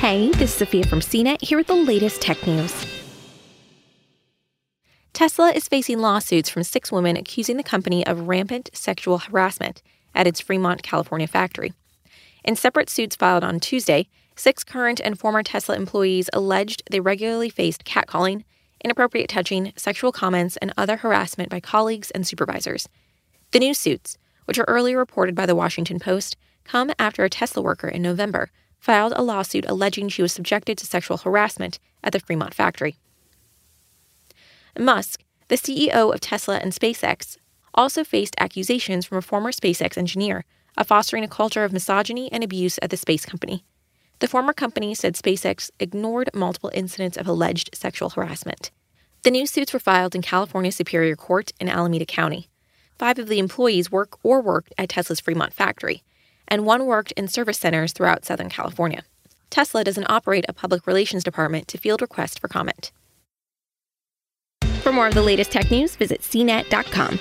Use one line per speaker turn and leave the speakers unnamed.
Hey, this is Sophia from CNET here with the latest tech news. Tesla is facing lawsuits from six women accusing the company of rampant sexual harassment at its Fremont, California factory. In separate suits filed on Tuesday, six current and former Tesla employees alleged they regularly faced catcalling, inappropriate touching, sexual comments, and other harassment by colleagues and supervisors. The new suits, which were earlier reported by the Washington Post, come after a Tesla worker in November filed a lawsuit alleging she was subjected to sexual harassment at the Fremont factory. Musk, the CEO of Tesla and SpaceX, also faced accusations from a former SpaceX engineer of fostering a culture of misogyny and abuse at the space company. The former company said SpaceX ignored multiple incidents of alleged sexual harassment. The new suits were filed in California Superior Court in Alameda County. Five of the employees work or worked at Tesla's Fremont factory, and one worked in service centers throughout Southern California. Tesla doesn't operate a public relations department to field requests for comment. For more of the latest tech news, visit cnet.com.